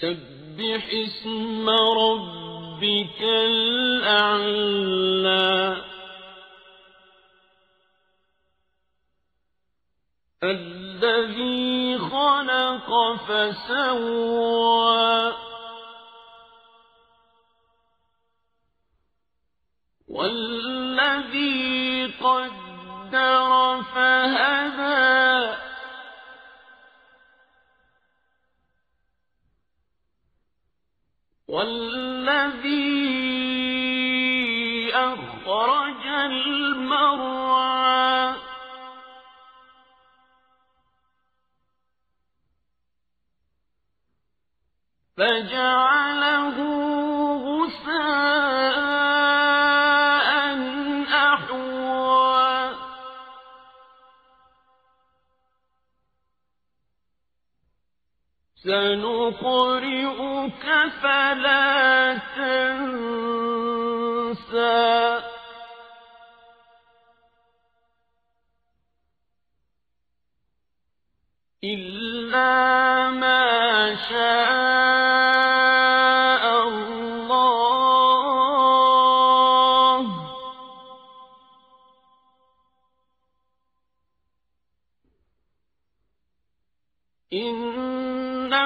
سبح اسم ربك الأعلى. الذي خلق فسوى. والذي قدر فهدى. والذي أخرج المرعى. فجعله سنقرئك فلا تنسى. إلا ما شاء الله. إنه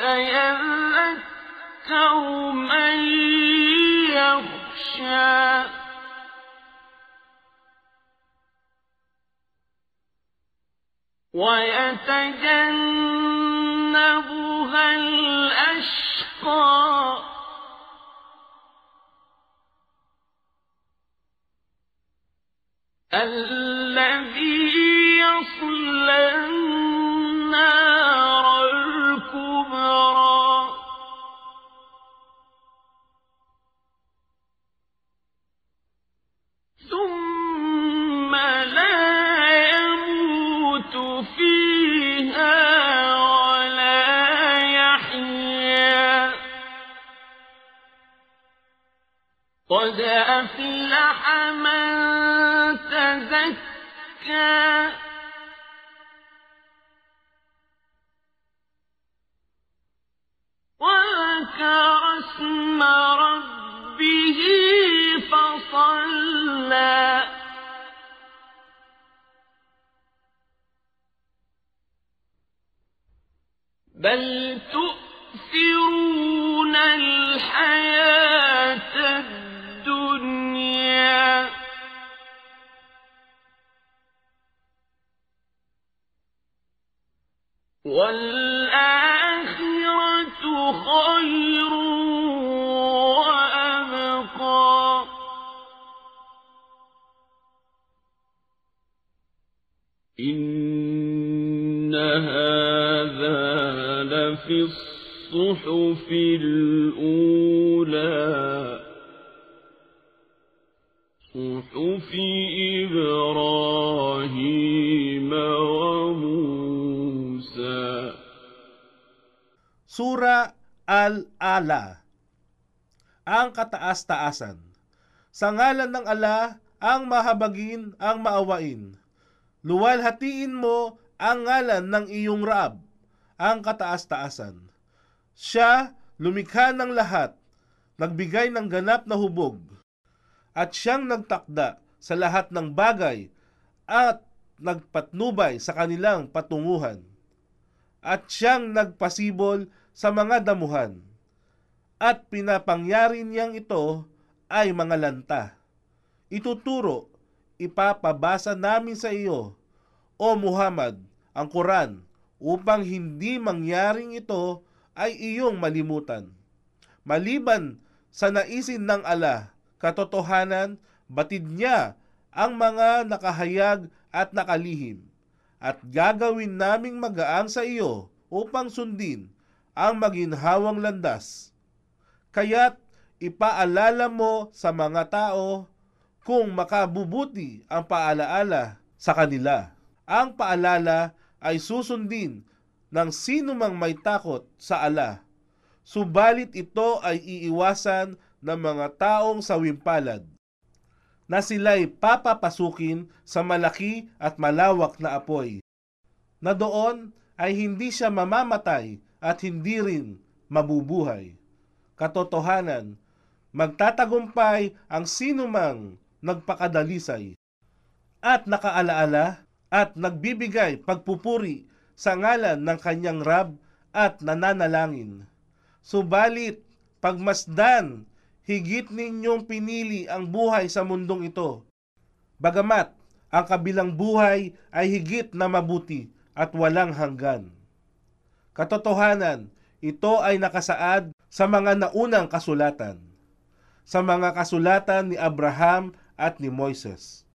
سيذكر من يخشى. ويتجنبها الأشقى. الذي يصلى قد أفلح من تزكى. وذكر اسم ربه فصلى. بل تؤثرون الحياة والآخرة خير وأبقى. إن هذا لفي الصحف الأولى. صحف إبراهيم Sura Al-Ala Ang kataas-taasan Sa ngalan ng ala, ang mahabagin, ang maawain. Luwalhatiin mo ang ngalan ng iyong Raab, ang kataas-taasan. Siya lumikha ng lahat, nagbigay ng ganap na hubog, at siyang nagtakda sa lahat ng bagay at nagpatnubay sa kanilang patunguhan. At siyang nagpasibol sa mga damuhan. At pinapangyari niyang ito ay mga lanta. Ituturo, ipapabasa namin sa iyo, O Muhammad, ang Quran, upang hindi mangyaring ito ay iyong malimutan. Maliban sa naisin ng ala katotohanan, batid niya ang mga nakahayag at nakalihim, at gagawin naming magaan sa iyo upang sundin ang maginhawang landas. Kaya't ipaalala mo sa mga tao kung makabubuti ang paalaala sa kanila. Ang paalala ay susundin ng sino mang may takot sa ala. Subalit ito ay iiwasan ng mga taong sawimpalad na sila'y papapasukin sa malaki at malawak na apoy, na doon ay hindi siya mamamatay at hindi rin mabubuhay. Katotohanan, magtatagumpay ang sinumang nagpakadalisay at nakaalaala at nagbibigay pagpupuri sa ngalan ng kanyang Rab at nananalangin. Subalit, pagmasdan higit ninyong pinili ang buhay sa mundong ito. Bagamat ang kabilang buhay ay higit na mabuti at walang hanggan. Katotohanan, ito ay nakasaad sa mga naunang kasulatan, sa mga kasulatan ni Abraham at ni Moises.